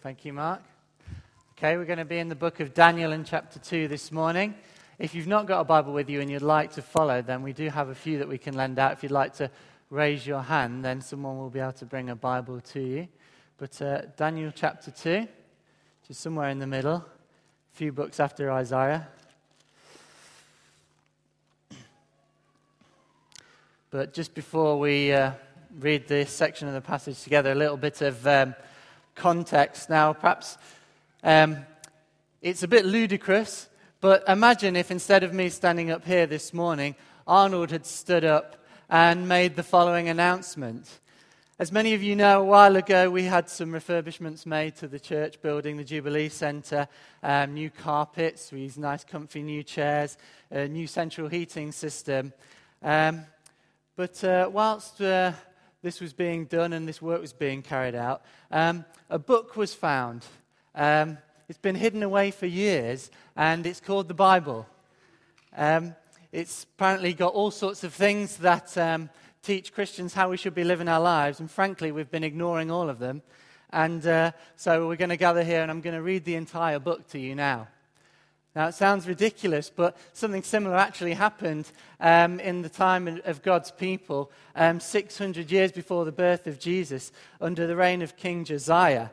Thank you, Mark. Okay, we're going to be in the book of Daniel in chapter 2 this morning. If you've not got a Bible with you and you'd like to follow, then we do have a few that we can lend out. If you'd like to raise your hand, then someone will be able to bring a Bible to you. But uh, Daniel chapter 2, just somewhere in the middle, a few books after Isaiah. But just before we uh, read this section of the passage together, a little bit of um, context. Now, perhaps um, it's a bit ludicrous, but imagine if instead of me standing up here this morning, Arnold had stood up and made the following announcement. As many of you know, a while ago we had some refurbishments made to the church building, the Jubilee Centre, um, new carpets, these nice, comfy new chairs, a new central heating system. Um, but uh, whilst uh, this was being done and this work was being carried out, um, a book was found. Um, it's been hidden away for years, and it's called the Bible. Um, it's apparently got all sorts of things that um, teach Christians how we should be living our lives, and frankly, we've been ignoring all of them. And uh, so we're going to gather here, and I'm going to read the entire book to you now. Now, it sounds ridiculous, but something similar actually happened um, in the time of God's people, um, 600 years before the birth of Jesus, under the reign of King Josiah.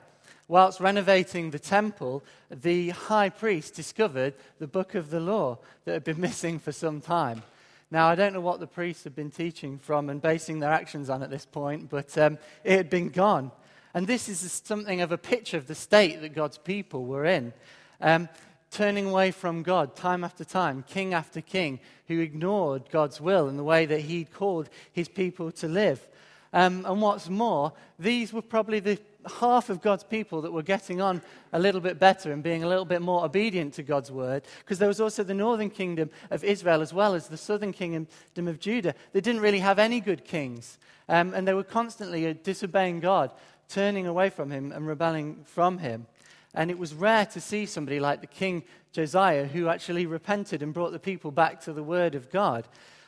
Whilst renovating the temple, the high priest discovered the book of the law that had been missing for some time. Now, I don't know what the priests had been teaching from and basing their actions on at this point, but um, it had been gone. And this is something of a picture of the state that God's people were in. Um, turning away from God time after time, king after king, who ignored God's will and the way that he'd called his people to live. Um, and what's more, these were probably the half of God's people that were getting on a little bit better and being a little bit more obedient to God's word, because there was also the northern kingdom of Israel as well as the southern kingdom of Judah. They didn't really have any good kings, um, and they were constantly disobeying God, turning away from Him and rebelling from Him. And it was rare to see somebody like the king Josiah who actually repented and brought the people back to the word of God.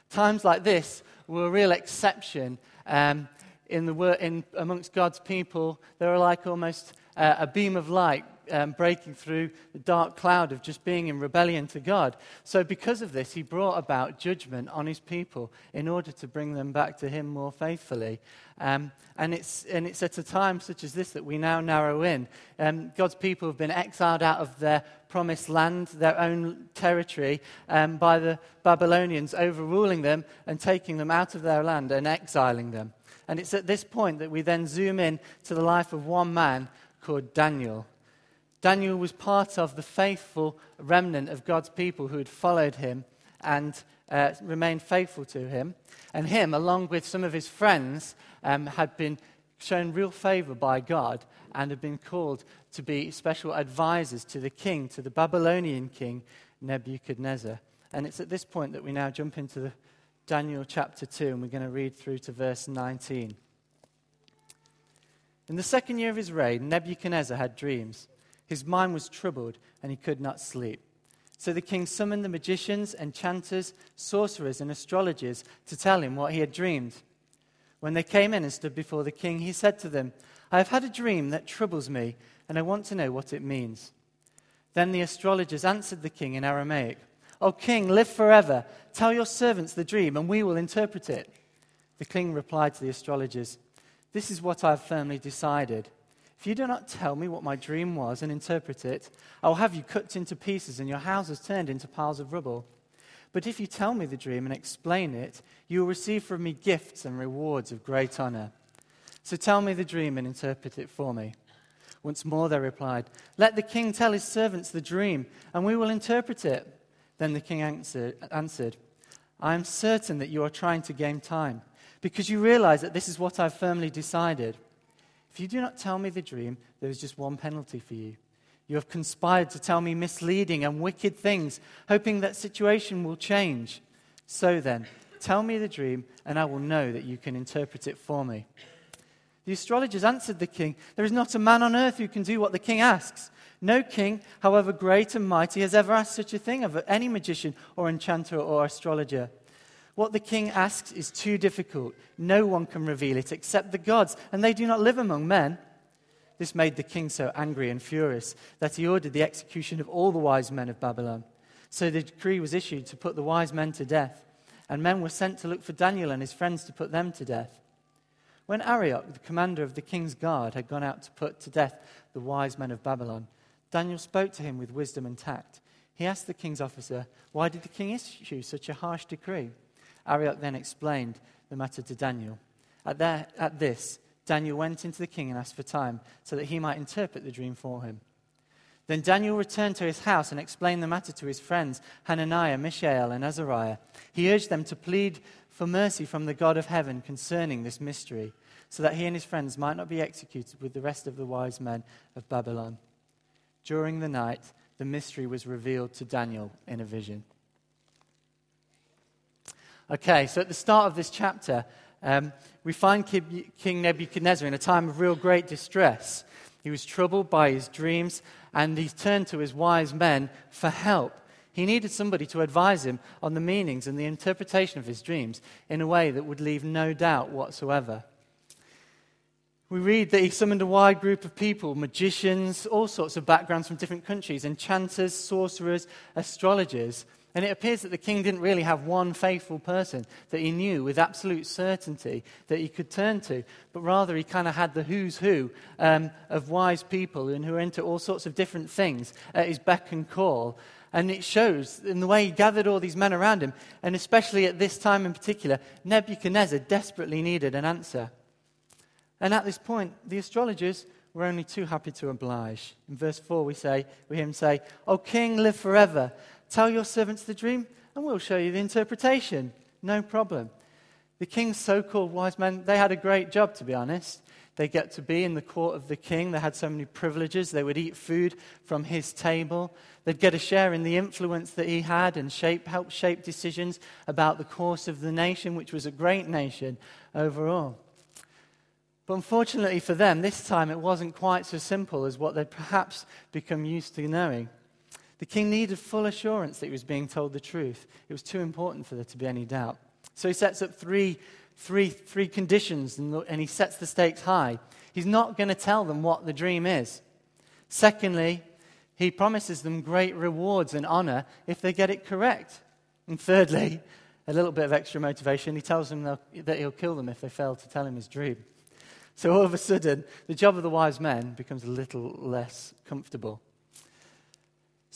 Times like this were a real exception. Um, in the, in, amongst God's people, they were like almost uh, a beam of light um, breaking through the dark cloud of just being in rebellion to God. So, because of this, he brought about judgment on his people in order to bring them back to him more faithfully. Um, and, it's, and it's at a time such as this that we now narrow in. Um, God's people have been exiled out of their promised land, their own territory, um, by the Babylonians, overruling them and taking them out of their land and exiling them. And it's at this point that we then zoom in to the life of one man called Daniel. Daniel was part of the faithful remnant of God's people who had followed him and uh, remained faithful to him. And him, along with some of his friends, um, had been shown real favor by God and had been called to be special advisors to the king, to the Babylonian king, Nebuchadnezzar. And it's at this point that we now jump into Daniel chapter 2, and we're going to read through to verse 19. In the second year of his reign, Nebuchadnezzar had dreams. His mind was troubled, and he could not sleep. So the king summoned the magicians, enchanters, sorcerers, and astrologers to tell him what he had dreamed. When they came in and stood before the king, he said to them, I have had a dream that troubles me, and I want to know what it means. Then the astrologers answered the king in Aramaic. O king, live forever. Tell your servants the dream, and we will interpret it. The king replied to the astrologers, This is what I have firmly decided. If you do not tell me what my dream was and interpret it, I will have you cut into pieces and your houses turned into piles of rubble. But if you tell me the dream and explain it, you will receive from me gifts and rewards of great honor. So tell me the dream and interpret it for me. Once more they replied, Let the king tell his servants the dream, and we will interpret it. Then the king answered, I am certain that you are trying to gain time, because you realize that this is what I've firmly decided. If you do not tell me the dream, there is just one penalty for you. You have conspired to tell me misleading and wicked things, hoping that situation will change. So then, tell me the dream, and I will know that you can interpret it for me. The astrologers answered the king, There is not a man on earth who can do what the king asks. No king, however great and mighty, has ever asked such a thing of any magician or enchanter or astrologer. What the king asks is too difficult. No one can reveal it except the gods, and they do not live among men. This made the king so angry and furious that he ordered the execution of all the wise men of Babylon. So the decree was issued to put the wise men to death, and men were sent to look for Daniel and his friends to put them to death. When Arioch, the commander of the king's guard, had gone out to put to death the wise men of Babylon, Daniel spoke to him with wisdom and tact. He asked the king's officer, Why did the king issue such a harsh decree? Arioch then explained the matter to Daniel. At, at this, Daniel went into the king and asked for time so that he might interpret the dream for him. Then Daniel returned to his house and explained the matter to his friends, Hananiah, Mishael, and Azariah. He urged them to plead for mercy from the God of heaven concerning this mystery, so that he and his friends might not be executed with the rest of the wise men of Babylon. During the night, the mystery was revealed to Daniel in a vision. Okay, so at the start of this chapter, um, we find King Nebuchadnezzar in a time of real great distress. He was troubled by his dreams and he turned to his wise men for help. He needed somebody to advise him on the meanings and the interpretation of his dreams in a way that would leave no doubt whatsoever. We read that he summoned a wide group of people magicians, all sorts of backgrounds from different countries, enchanters, sorcerers, astrologers and it appears that the king didn't really have one faithful person that he knew with absolute certainty that he could turn to, but rather he kind of had the who's who um, of wise people and who are into all sorts of different things at his beck and call. And it shows in the way he gathered all these men around him, and especially at this time in particular, Nebuchadnezzar desperately needed an answer. And at this point, the astrologers were only too happy to oblige. In verse 4, we, say, we hear him say, O king, live forever. Tell your servants the dream, and we'll show you the interpretation. No problem. The king's so called wise men, they had a great job, to be honest. They get to be in the court of the king. They had so many privileges. They would eat food from his table. They'd get a share in the influence that he had and shape, help shape decisions about the course of the nation, which was a great nation overall. But unfortunately for them, this time it wasn't quite so simple as what they'd perhaps become used to knowing. The king needed full assurance that he was being told the truth. It was too important for there to be any doubt. So he sets up three, three, three conditions and, and he sets the stakes high. He's not going to tell them what the dream is. Secondly, he promises them great rewards and honor if they get it correct. And thirdly, a little bit of extra motivation, he tells them that he'll kill them if they fail to tell him his dream. So all of a sudden, the job of the wise men becomes a little less comfortable.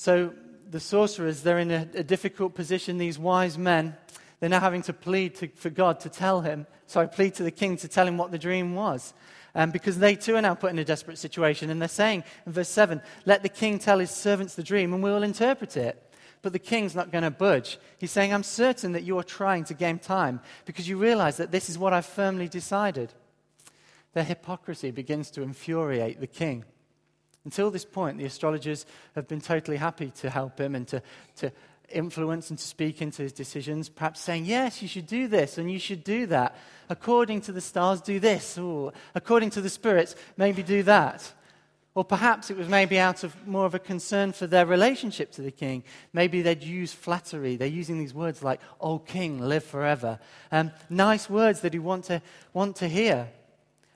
So the sorcerers, they're in a, a difficult position. These wise men, they're now having to plead to, for God to tell him, So I plead to the king to tell him what the dream was. Um, because they too are now put in a desperate situation. And they're saying in verse 7, let the king tell his servants the dream and we will interpret it. But the king's not going to budge. He's saying, I'm certain that you are trying to gain time because you realize that this is what I've firmly decided. Their hypocrisy begins to infuriate the king. Until this point, the astrologers have been totally happy to help him and to, to influence and to speak into his decisions, perhaps saying, Yes, you should do this and you should do that. According to the stars, do this. Or according to the spirits, maybe do that. Or perhaps it was maybe out of more of a concern for their relationship to the king. Maybe they'd use flattery. They're using these words like, Oh, king, live forever. Um, nice words that you want to, want to hear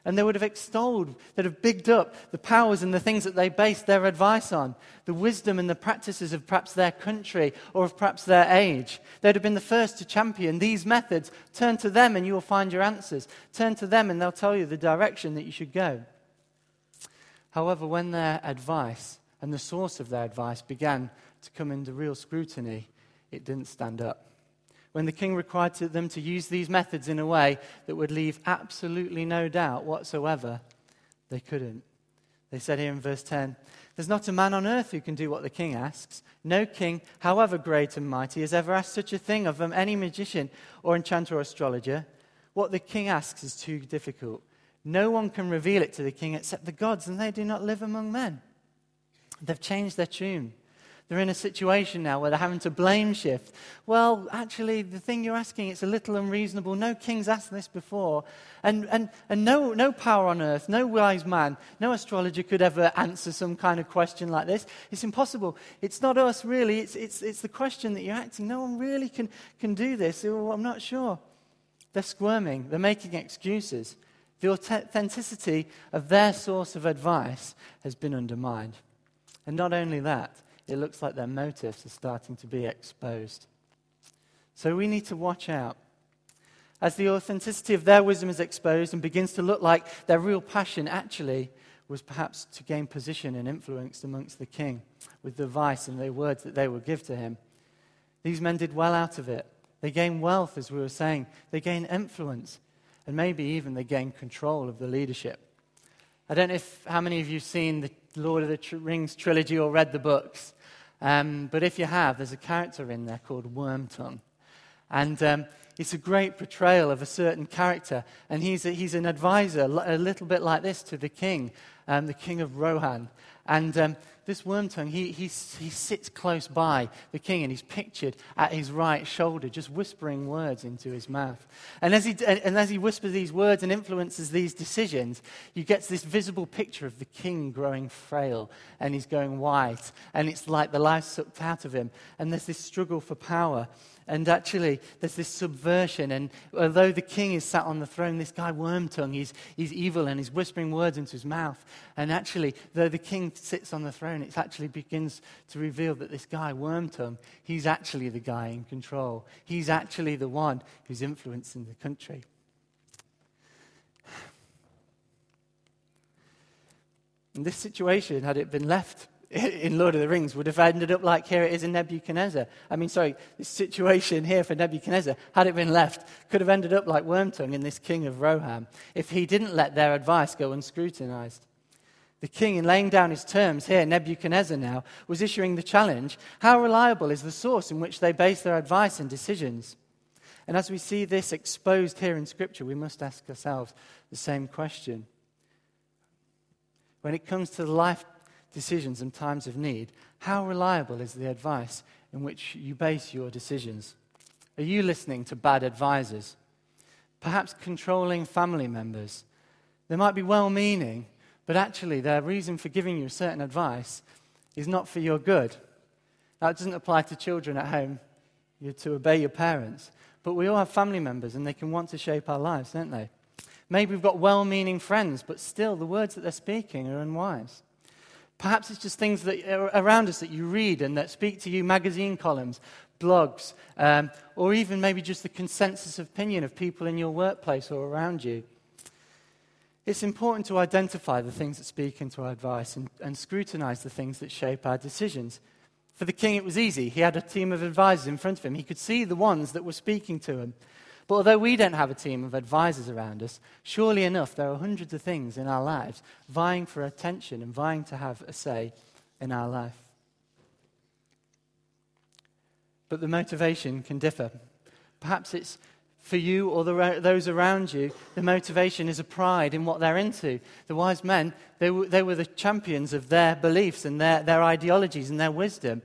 and they would have extolled, they'd have bigged up the powers and the things that they based their advice on, the wisdom and the practices of perhaps their country or of perhaps their age. They'd have been the first to champion these methods. Turn to them and you will find your answers. Turn to them and they'll tell you the direction that you should go. However, when their advice and the source of their advice began to come into real scrutiny, it didn't stand up when the king required them to use these methods in a way that would leave absolutely no doubt whatsoever, they couldn't. They said here in verse 10 There's not a man on earth who can do what the king asks. No king, however great and mighty, has ever asked such a thing of um, any magician or enchanter or astrologer. What the king asks is too difficult. No one can reveal it to the king except the gods, and they do not live among men. They've changed their tune. They're in a situation now where they're having to blame shift. Well, actually, the thing you're asking, it's a little unreasonable. No king's asked this before. And, and, and no, no power on earth, no wise man, no astrologer could ever answer some kind of question like this. It's impossible. It's not us, really. It's, it's, it's the question that you're asking. No one really can, can do this. I'm not sure. They're squirming, they're making excuses. The authenticity of their source of advice has been undermined. And not only that, it looks like their motives are starting to be exposed. So we need to watch out. As the authenticity of their wisdom is exposed and begins to look like their real passion actually was perhaps to gain position and influence amongst the king with the advice and the words that they would give to him. These men did well out of it. They gained wealth, as we were saying. They gained influence. And maybe even they gained control of the leadership. I don't know if, how many of you have seen the Lord of the Rings trilogy or read the books. Um, but if you have, there's a character in there called Wormtongue. And um, it's a great portrayal of a certain character. And he's, a, he's an advisor, a little bit like this, to the king, um, the king of Rohan. And um, this Wormtongue, he, he, he sits close by the king and he's pictured at his right shoulder, just whispering words into his mouth. And as, he, and as he whispers these words and influences these decisions, you get this visible picture of the king growing frail and he's going white. And it's like the life sucked out of him. And there's this struggle for power. And actually, there's this subversion. And although the king is sat on the throne, this guy Wormtongue, he's, he's evil and he's whispering words into his mouth. And actually, though the king sits on the throne, it actually begins to reveal that this guy, Wormtongue, he's actually the guy in control. He's actually the one who's influencing the country. In this situation, had it been left in Lord of the Rings would have ended up like here it is in Nebuchadnezzar. I mean, sorry, this situation here for Nebuchadnezzar, had it been left, could have ended up like Wormtongue in this king of Rohan if he didn't let their advice go unscrutinized. The king, in laying down his terms here, Nebuchadnezzar now, was issuing the challenge how reliable is the source in which they base their advice and decisions? And as we see this exposed here in Scripture, we must ask ourselves the same question. When it comes to the life decisions in times of need, how reliable is the advice in which you base your decisions? Are you listening to bad advisors? Perhaps controlling family members. They might be well meaning, but actually their reason for giving you certain advice is not for your good. That doesn't apply to children at home. You're to obey your parents. But we all have family members, and they can want to shape our lives, don't they? Maybe we've got well meaning friends, but still the words that they're speaking are unwise. Perhaps it's just things that are around us that you read and that speak to you magazine columns, blogs, um, or even maybe just the consensus opinion of people in your workplace or around you. It's important to identify the things that speak into our advice and, and scrutinize the things that shape our decisions. For the king, it was easy. He had a team of advisors in front of him. He could see the ones that were speaking to him. But although we don't have a team of advisors around us, surely enough, there are hundreds of things in our lives vying for attention and vying to have a say in our life. But the motivation can differ. Perhaps it's for you or the, those around you, the motivation is a pride in what they're into. The wise men, they, they were the champions of their beliefs and their, their ideologies and their wisdom.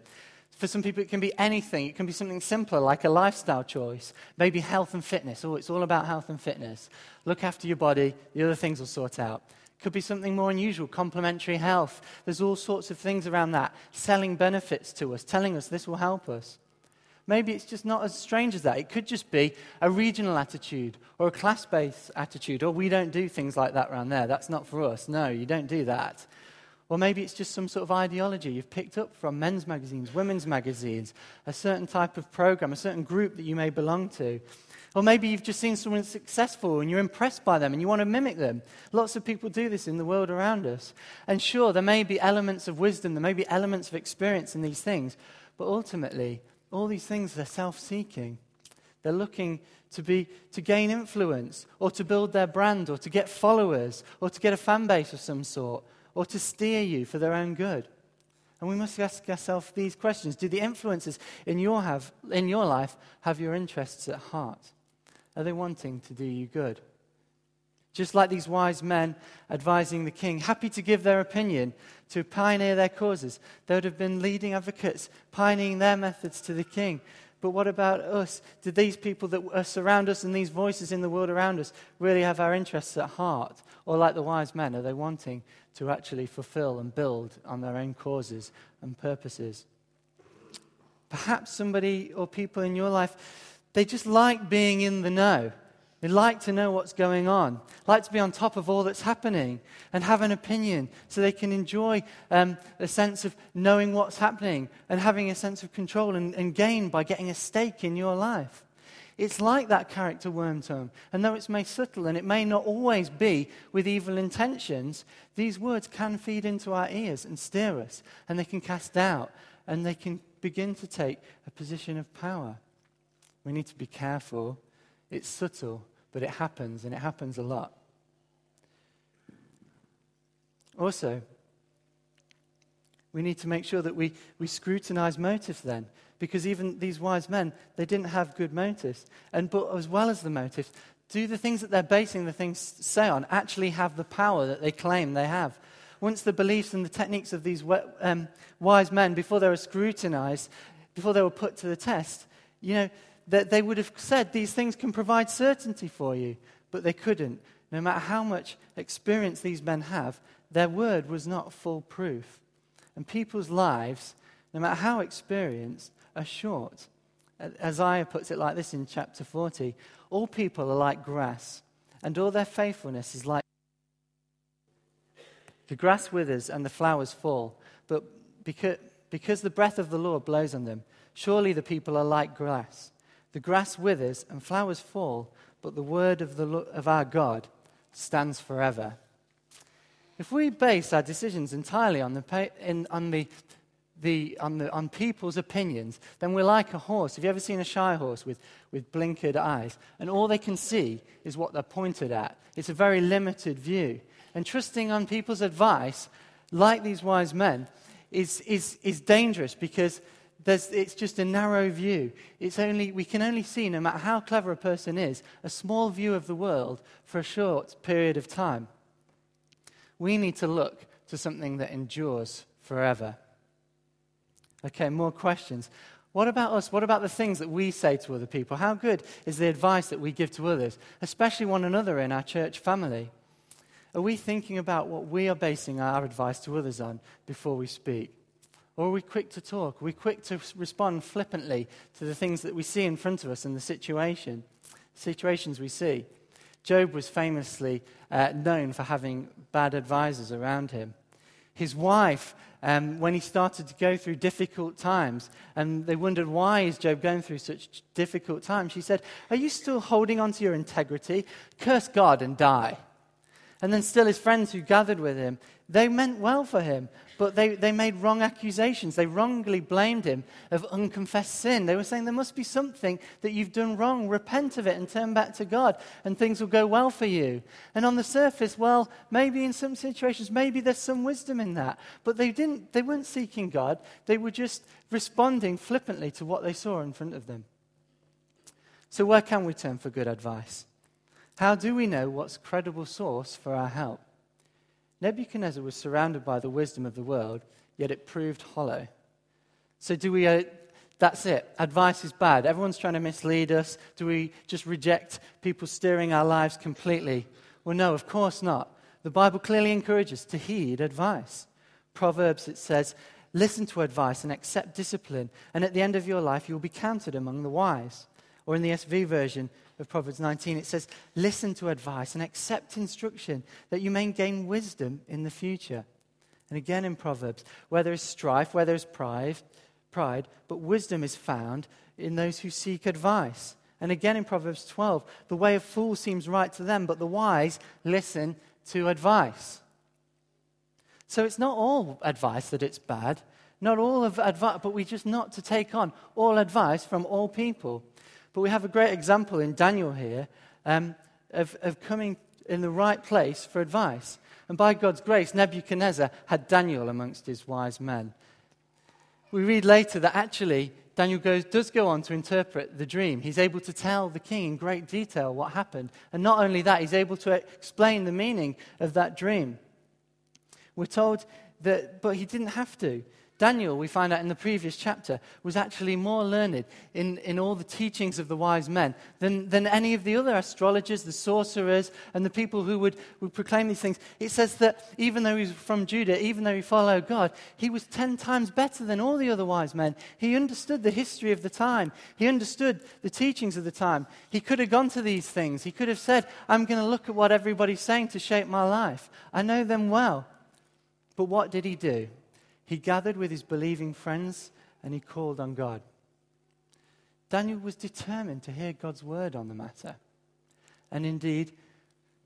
For some people, it can be anything. It can be something simpler, like a lifestyle choice. Maybe health and fitness. Oh, it's all about health and fitness. Look after your body, the other things will sort out. Could be something more unusual, complementary health. There's all sorts of things around that, selling benefits to us, telling us this will help us. Maybe it's just not as strange as that. It could just be a regional attitude or a class based attitude, or we don't do things like that around there. That's not for us. No, you don't do that. Or maybe it's just some sort of ideology you've picked up from men's magazines, women's magazines, a certain type of program, a certain group that you may belong to. Or maybe you've just seen someone successful and you're impressed by them and you want to mimic them. Lots of people do this in the world around us. And sure, there may be elements of wisdom, there may be elements of experience in these things, but ultimately, all these things are self seeking. They're looking to, be, to gain influence or to build their brand or to get followers or to get a fan base of some sort or to steer you for their own good? And we must ask ourselves these questions. Do the influences in your, have, in your life have your interests at heart? Are they wanting to do you good? Just like these wise men advising the king, happy to give their opinion, to pioneer their causes. They would have been leading advocates, pioneering their methods to the king. But what about us? Do these people that surround us and these voices in the world around us really have our interests at heart? Or, like the wise men, are they wanting to actually fulfill and build on their own causes and purposes? Perhaps somebody or people in your life, they just like being in the know. They like to know what's going on, like to be on top of all that's happening and have an opinion so they can enjoy um, a sense of knowing what's happening and having a sense of control and, and gain by getting a stake in your life. It's like that character Wormtongue. And though it's may subtle and it may not always be with evil intentions, these words can feed into our ears and steer us, and they can cast doubt, and they can begin to take a position of power. We need to be careful. It's subtle, but it happens, and it happens a lot. Also, we need to make sure that we, we scrutinize motives then, because even these wise men, they didn't have good motives. And but as well as the motives, do the things that they're basing the things say on actually have the power that they claim they have? Once the beliefs and the techniques of these um, wise men, before they were scrutinized, before they were put to the test, you know, that they would have said these things can provide certainty for you, but they couldn't. No matter how much experience these men have, their word was not foolproof. And people's lives, no matter how experienced, are short. Isaiah puts it like this in chapter 40 All people are like grass, and all their faithfulness is like. The grass withers and the flowers fall, but because, because the breath of the Lord blows on them, surely the people are like grass. The grass withers and flowers fall, but the word of, the, of our God stands forever. If we base our decisions entirely on the, in, on, the, the, on, the, on people's opinions, then we're like a horse. Have you ever seen a shy horse with, with blinkered eyes? And all they can see is what they're pointed at. It's a very limited view. And trusting on people's advice, like these wise men, is, is, is dangerous because there's, it's just a narrow view. It's only, we can only see, no matter how clever a person is, a small view of the world for a short period of time. We need to look to something that endures forever. Okay, more questions. What about us? What about the things that we say to other people? How good is the advice that we give to others, especially one another in our church family? Are we thinking about what we are basing our advice to others on before we speak? Or are we quick to talk? Are we quick to respond flippantly to the things that we see in front of us and the situation, situations we see? Job was famously uh, known for having bad advisors around him. His wife, um, when he started to go through difficult times, and they wondered, why is Job going through such difficult times? She said, Are you still holding on to your integrity? Curse God and die. And then still his friends who gathered with him, they meant well for him, but they, they made wrong accusations. They wrongly blamed him of unconfessed sin. They were saying there must be something that you've done wrong. Repent of it and turn back to God, and things will go well for you. And on the surface, well, maybe in some situations, maybe there's some wisdom in that. But they, didn't, they weren't seeking God, they were just responding flippantly to what they saw in front of them. So, where can we turn for good advice? How do we know what's credible source for our help? Nebuchadnezzar was surrounded by the wisdom of the world, yet it proved hollow. So, do we, uh, that's it. Advice is bad. Everyone's trying to mislead us. Do we just reject people steering our lives completely? Well, no, of course not. The Bible clearly encourages to heed advice. Proverbs, it says, listen to advice and accept discipline, and at the end of your life, you'll be counted among the wise. Or in the SV version, of Proverbs 19, it says, Listen to advice and accept instruction that you may gain wisdom in the future. And again in Proverbs, where there is strife, where there is pride, pride, but wisdom is found in those who seek advice. And again in Proverbs 12, the way of fools seems right to them, but the wise listen to advice. So it's not all advice that it's bad. Not all of advice, but we just not to take on all advice from all people. But we have a great example in Daniel here um, of, of coming in the right place for advice. And by God's grace, Nebuchadnezzar had Daniel amongst his wise men. We read later that actually Daniel goes, does go on to interpret the dream. He's able to tell the king in great detail what happened. And not only that, he's able to explain the meaning of that dream. We're told that, but he didn't have to. Daniel, we find out in the previous chapter, was actually more learned in, in all the teachings of the wise men than, than any of the other astrologers, the sorcerers, and the people who would, would proclaim these things. It says that even though he was from Judah, even though he followed God, he was ten times better than all the other wise men. He understood the history of the time, he understood the teachings of the time. He could have gone to these things. He could have said, I'm going to look at what everybody's saying to shape my life. I know them well. But what did he do? He gathered with his believing friends and he called on God. Daniel was determined to hear God's word on the matter. And indeed,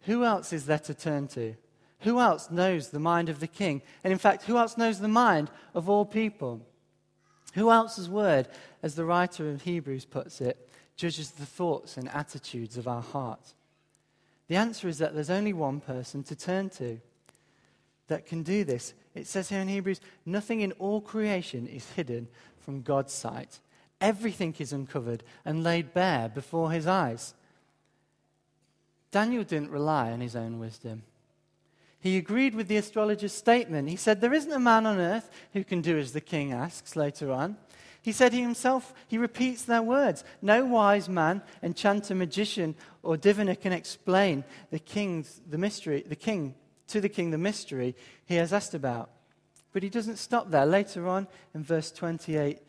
who else is there to turn to? Who else knows the mind of the king? And in fact, who else knows the mind of all people? Who else's word, as the writer of Hebrews puts it, judges the thoughts and attitudes of our heart? The answer is that there's only one person to turn to that can do this, it says here in Hebrews, nothing in all creation is hidden from God's sight. Everything is uncovered and laid bare before his eyes. Daniel didn't rely on his own wisdom. He agreed with the astrologer's statement. He said, There isn't a man on earth who can do as the king asks later on. He said he himself, he repeats their words. No wise man, enchanter, magician, or diviner can explain the king's, the mystery, the king to the king the mystery he has asked about. But he doesn't stop there. Later on in verse 28,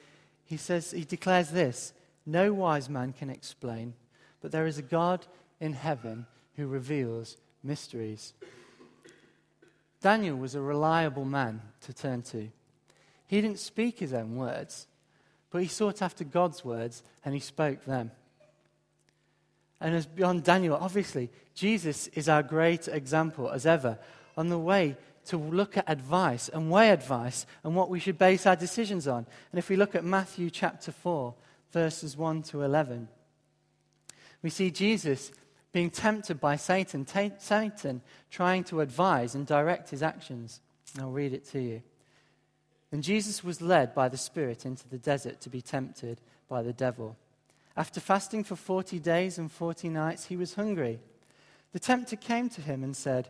he says, he declares this No wise man can explain, but there is a God in heaven who reveals mysteries. Daniel was a reliable man to turn to. He didn't speak his own words, but he sought after God's words and he spoke them. And as beyond Daniel, obviously, Jesus is our great example as ever on the way to look at advice and weigh advice and what we should base our decisions on. And if we look at Matthew chapter 4, verses 1 to 11, we see Jesus being tempted by Satan, t- Satan trying to advise and direct his actions. I'll read it to you. And Jesus was led by the Spirit into the desert to be tempted by the devil. After fasting for 40 days and 40 nights, he was hungry. The tempter came to him and said,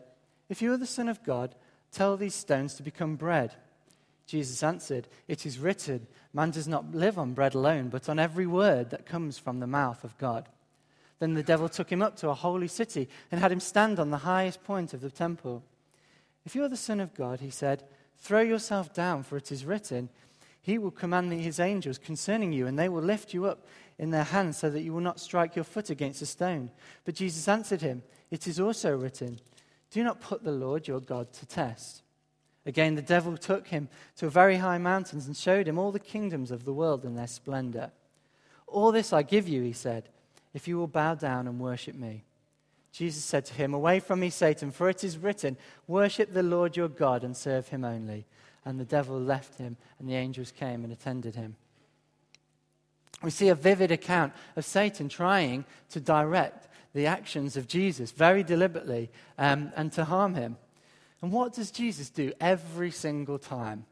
If you are the Son of God, tell these stones to become bread. Jesus answered, It is written, Man does not live on bread alone, but on every word that comes from the mouth of God. Then the devil took him up to a holy city and had him stand on the highest point of the temple. If you are the Son of God, he said, throw yourself down, for it is written, He will command his angels concerning you, and they will lift you up in their hands so that you will not strike your foot against a stone. But Jesus answered him, It is also written, Do not put the Lord your God to test. Again, the devil took him to very high mountains and showed him all the kingdoms of the world and their splendor. All this I give you, he said, if you will bow down and worship me. Jesus said to him, Away from me, Satan, for it is written, Worship the Lord your God and serve him only. And the devil left him, and the angels came and attended him we see a vivid account of Satan trying to direct the actions of Jesus very deliberately um, and to harm him. And what does Jesus do every single time?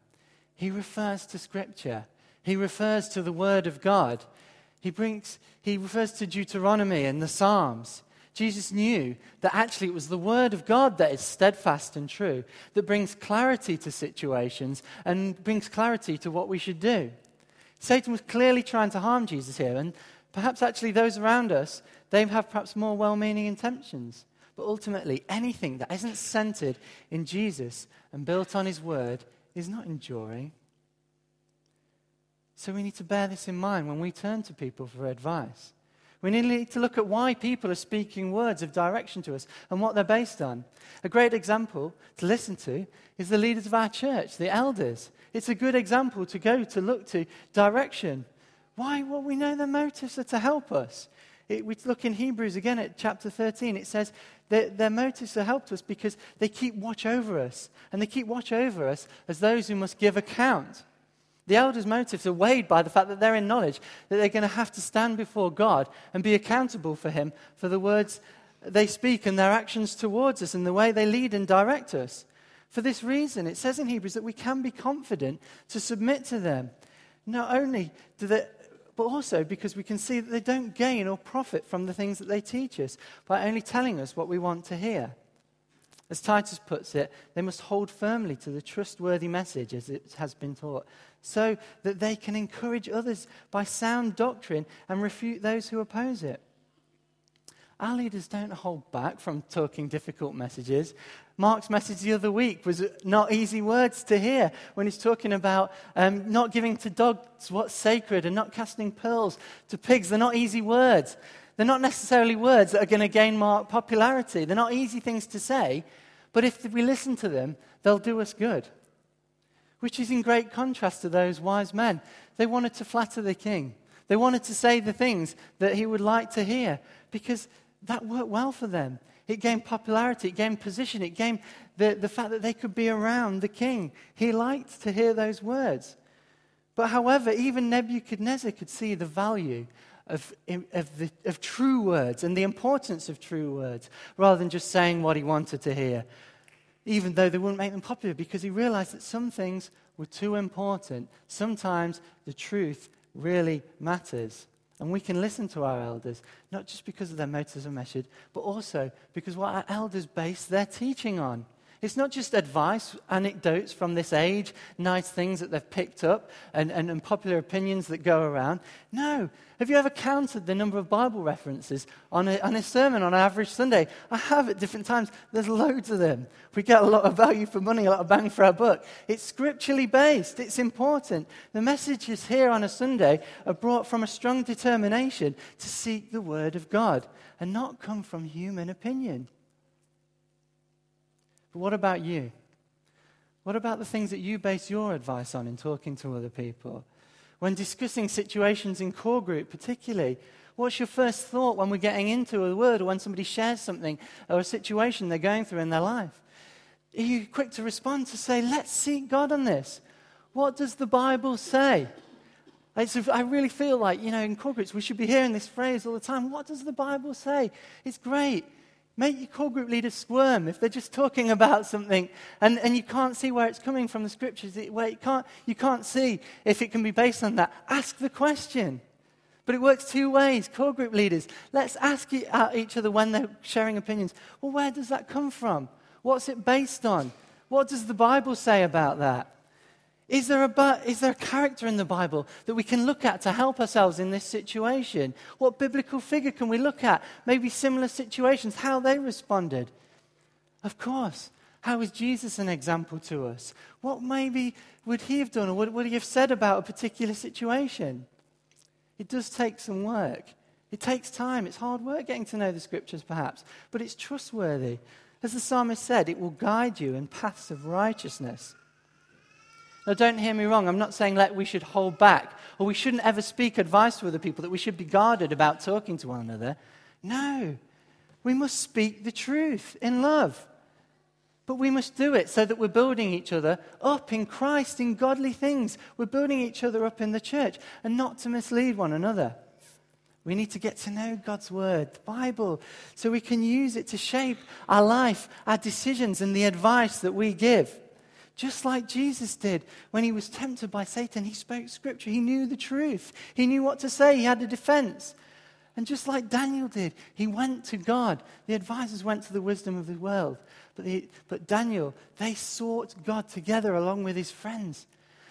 He refers to Scripture, he refers to the Word of God. He, brings, he refers to Deuteronomy and the Psalms. Jesus knew that actually it was the Word of God that is steadfast and true, that brings clarity to situations and brings clarity to what we should do. Satan was clearly trying to harm Jesus here, and perhaps actually those around us, they have perhaps more well meaning intentions. But ultimately, anything that isn't centered in Jesus and built on his word is not enduring. So we need to bear this in mind when we turn to people for advice. We need to look at why people are speaking words of direction to us and what they're based on. A great example to listen to is the leaders of our church, the elders. It's a good example to go to look to direction. Why? Well, we know their motives are to help us. It, we look in Hebrews again at chapter 13. It says that their motives are helped us because they keep watch over us. And they keep watch over us as those who must give account. The elders' motives are weighed by the fact that they're in knowledge that they're going to have to stand before God and be accountable for Him for the words they speak and their actions towards us and the way they lead and direct us. For this reason, it says in Hebrews that we can be confident to submit to them. Not only do they, but also because we can see that they don't gain or profit from the things that they teach us by only telling us what we want to hear. As Titus puts it, they must hold firmly to the trustworthy message as it has been taught, so that they can encourage others by sound doctrine and refute those who oppose it. Our leaders don't hold back from talking difficult messages. Mark's message the other week was not easy words to hear when he's talking about um, not giving to dogs what's sacred and not casting pearls to pigs. They're not easy words. They're not necessarily words that are going to gain Mark popularity. They're not easy things to say, but if we listen to them, they'll do us good. Which is in great contrast to those wise men. They wanted to flatter the king, they wanted to say the things that he would like to hear because that worked well for them. It gained popularity, it gained position, it gained the, the fact that they could be around the king. He liked to hear those words. But however, even Nebuchadnezzar could see the value of, of, the, of true words and the importance of true words rather than just saying what he wanted to hear, even though they wouldn't make them popular, because he realized that some things were too important. Sometimes the truth really matters. And we can listen to our elders, not just because of their motives and message, but also because what our elders base their teaching on. It's not just advice, anecdotes from this age, nice things that they've picked up, and, and, and, popular opinions that go around. No. Have you ever counted the number of Bible references on a, on a sermon on an average Sunday? I have at different times. There's loads of them. We get a lot of value for money, a lot of bang for our buck. It's scripturally based, it's important. The messages here on a Sunday are brought from a strong determination to seek the Word of God and not come from human opinion. But what about you? What about the things that you base your advice on in talking to other people? When discussing situations in core group, particularly, what's your first thought when we're getting into a word or when somebody shares something or a situation they're going through in their life? Are you quick to respond to say, let's seek God on this? What does the Bible say? I really feel like, you know, in core groups, we should be hearing this phrase all the time. What does the Bible say? It's great. Make your core group leaders squirm if they're just talking about something and, and you can't see where it's coming from the scriptures, where you can't, you can't see if it can be based on that. Ask the question. But it works two ways. Core group leaders, let's ask uh, each other when they're sharing opinions. Well, where does that come from? What's it based on? What does the Bible say about that? Is there, a, is there a character in the Bible that we can look at to help ourselves in this situation? What biblical figure can we look at? Maybe similar situations, how they responded. Of course. How is Jesus an example to us? What maybe would he have done or what would he have said about a particular situation? It does take some work. It takes time. It's hard work getting to know the scriptures, perhaps, but it's trustworthy. As the psalmist said, it will guide you in paths of righteousness. Now, don't hear me wrong. I'm not saying that we should hold back or we shouldn't ever speak advice to other people, that we should be guarded about talking to one another. No. We must speak the truth in love. But we must do it so that we're building each other up in Christ, in godly things. We're building each other up in the church and not to mislead one another. We need to get to know God's Word, the Bible, so we can use it to shape our life, our decisions, and the advice that we give. Just like Jesus did when he was tempted by Satan, he spoke scripture. He knew the truth. He knew what to say. He had a defense. And just like Daniel did, he went to God. The advisors went to the wisdom of the world. But, the, but Daniel, they sought God together along with his friends.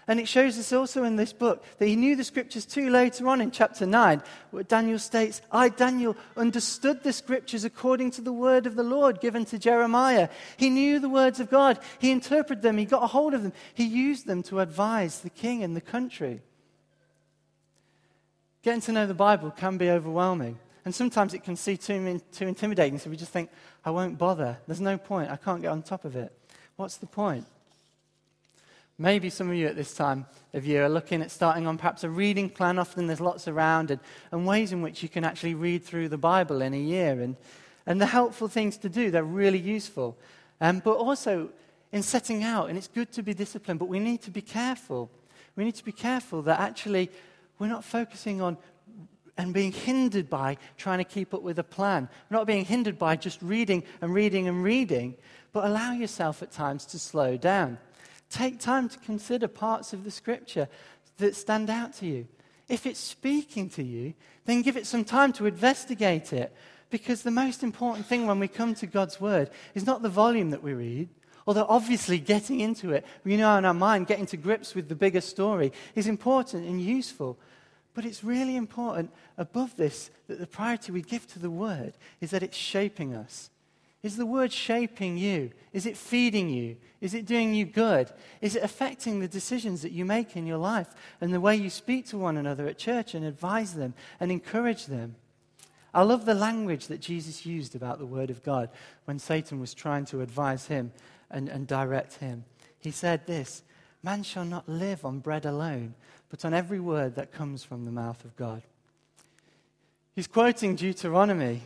And it shows us also in this book that he knew the scriptures too later on in chapter 9, where Daniel states, I, Daniel, understood the scriptures according to the word of the Lord given to Jeremiah. He knew the words of God. He interpreted them. He got a hold of them. He used them to advise the king and the country. Getting to know the Bible can be overwhelming. And sometimes it can seem too, too intimidating, so we just think, I won't bother. There's no point. I can't get on top of it. What's the point? Maybe some of you at this time of year are looking at starting on perhaps a reading plan. Often there's lots around, and, and ways in which you can actually read through the Bible in a year. And, and the helpful things to do, they're really useful. Um, but also in setting out, and it's good to be disciplined, but we need to be careful. We need to be careful that actually we're not focusing on and being hindered by trying to keep up with a plan. We're not being hindered by just reading and reading and reading, but allow yourself at times to slow down. Take time to consider parts of the scripture that stand out to you. If it's speaking to you, then give it some time to investigate it Because the most important thing when we come to God's word is not the volume that we read, although obviously getting into it, you know, in our mind, getting to grips with the bigger story is important and useful. But it's really important above this that the priority we give to the word is that it's shaping us. Is the word shaping you? Is it feeding you? Is it doing you good? Is it affecting the decisions that you make in your life and the way you speak to one another at church and advise them and encourage them? I love the language that Jesus used about the Word of God when Satan was trying to advise him and, and direct him. He said this Man shall not live on bread alone, but on every word that comes from the mouth of God. He's quoting Deuteronomy,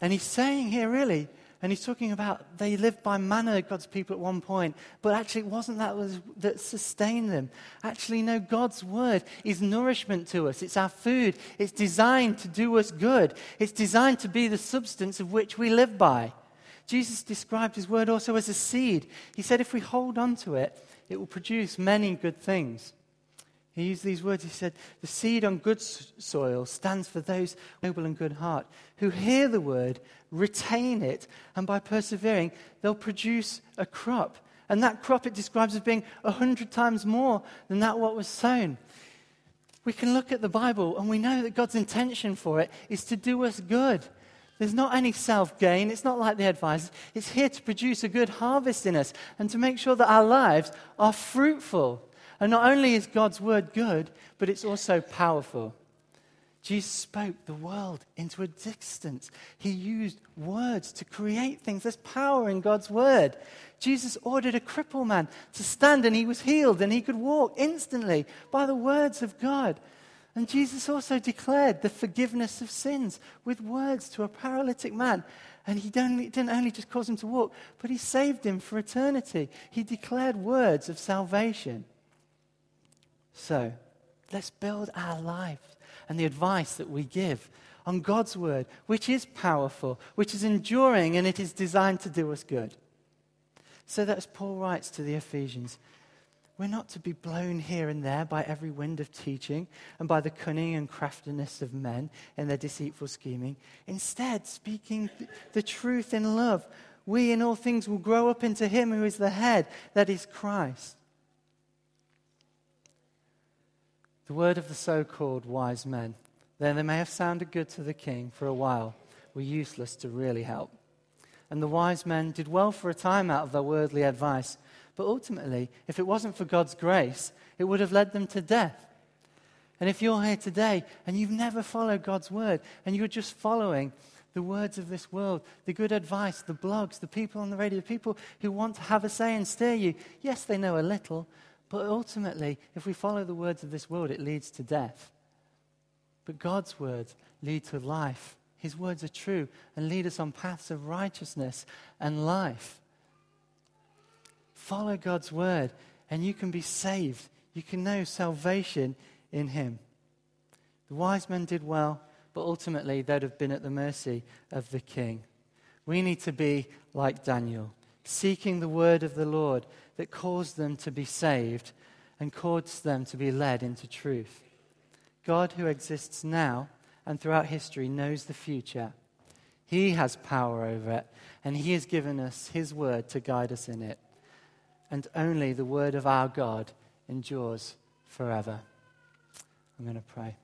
and he's saying here, really, and he's talking about they lived by manna, God's people, at one point. But actually, it wasn't that was, that sustained them. Actually, no, God's word is nourishment to us. It's our food. It's designed to do us good. It's designed to be the substance of which we live by. Jesus described his word also as a seed. He said if we hold on to it, it will produce many good things. He used these words. He said, The seed on good soil stands for those noble and good heart who hear the word, retain it, and by persevering, they'll produce a crop. And that crop it describes as being a hundred times more than that what was sown. We can look at the Bible and we know that God's intention for it is to do us good. There's not any self gain. It's not like the advice. It's here to produce a good harvest in us and to make sure that our lives are fruitful. And not only is God's word good, but it's also powerful. Jesus spoke the world into existence. He used words to create things. There's power in God's word. Jesus ordered a crippled man to stand and he was healed and he could walk instantly by the words of God. And Jesus also declared the forgiveness of sins with words to a paralytic man. And he didn't only just cause him to walk, but he saved him for eternity. He declared words of salvation. So, let's build our life and the advice that we give on God's word, which is powerful, which is enduring, and it is designed to do us good. So that as Paul writes to the Ephesians, we're not to be blown here and there by every wind of teaching and by the cunning and craftiness of men and their deceitful scheming. Instead, speaking the truth in love, we in all things will grow up into Him who is the head, that is Christ. The word of the so called wise men, though they may have sounded good to the king for a while, were useless to really help. And the wise men did well for a time out of their worldly advice, but ultimately, if it wasn't for God's grace, it would have led them to death. And if you're here today and you've never followed God's word and you're just following the words of this world, the good advice, the blogs, the people on the radio, the people who want to have a say and steer you, yes, they know a little, but ultimately, if we follow the words of this world, it leads to death. But God's words lead to life. His words are true and lead us on paths of righteousness and life. Follow God's word, and you can be saved. You can know salvation in Him. The wise men did well, but ultimately they'd have been at the mercy of the king. We need to be like Daniel, seeking the word of the Lord that caused them to be saved and caused them to be led into truth. God, who exists now and throughout history, knows the future. He has power over it, and He has given us His word to guide us in it. And only the word of our God endures forever. I'm going to pray.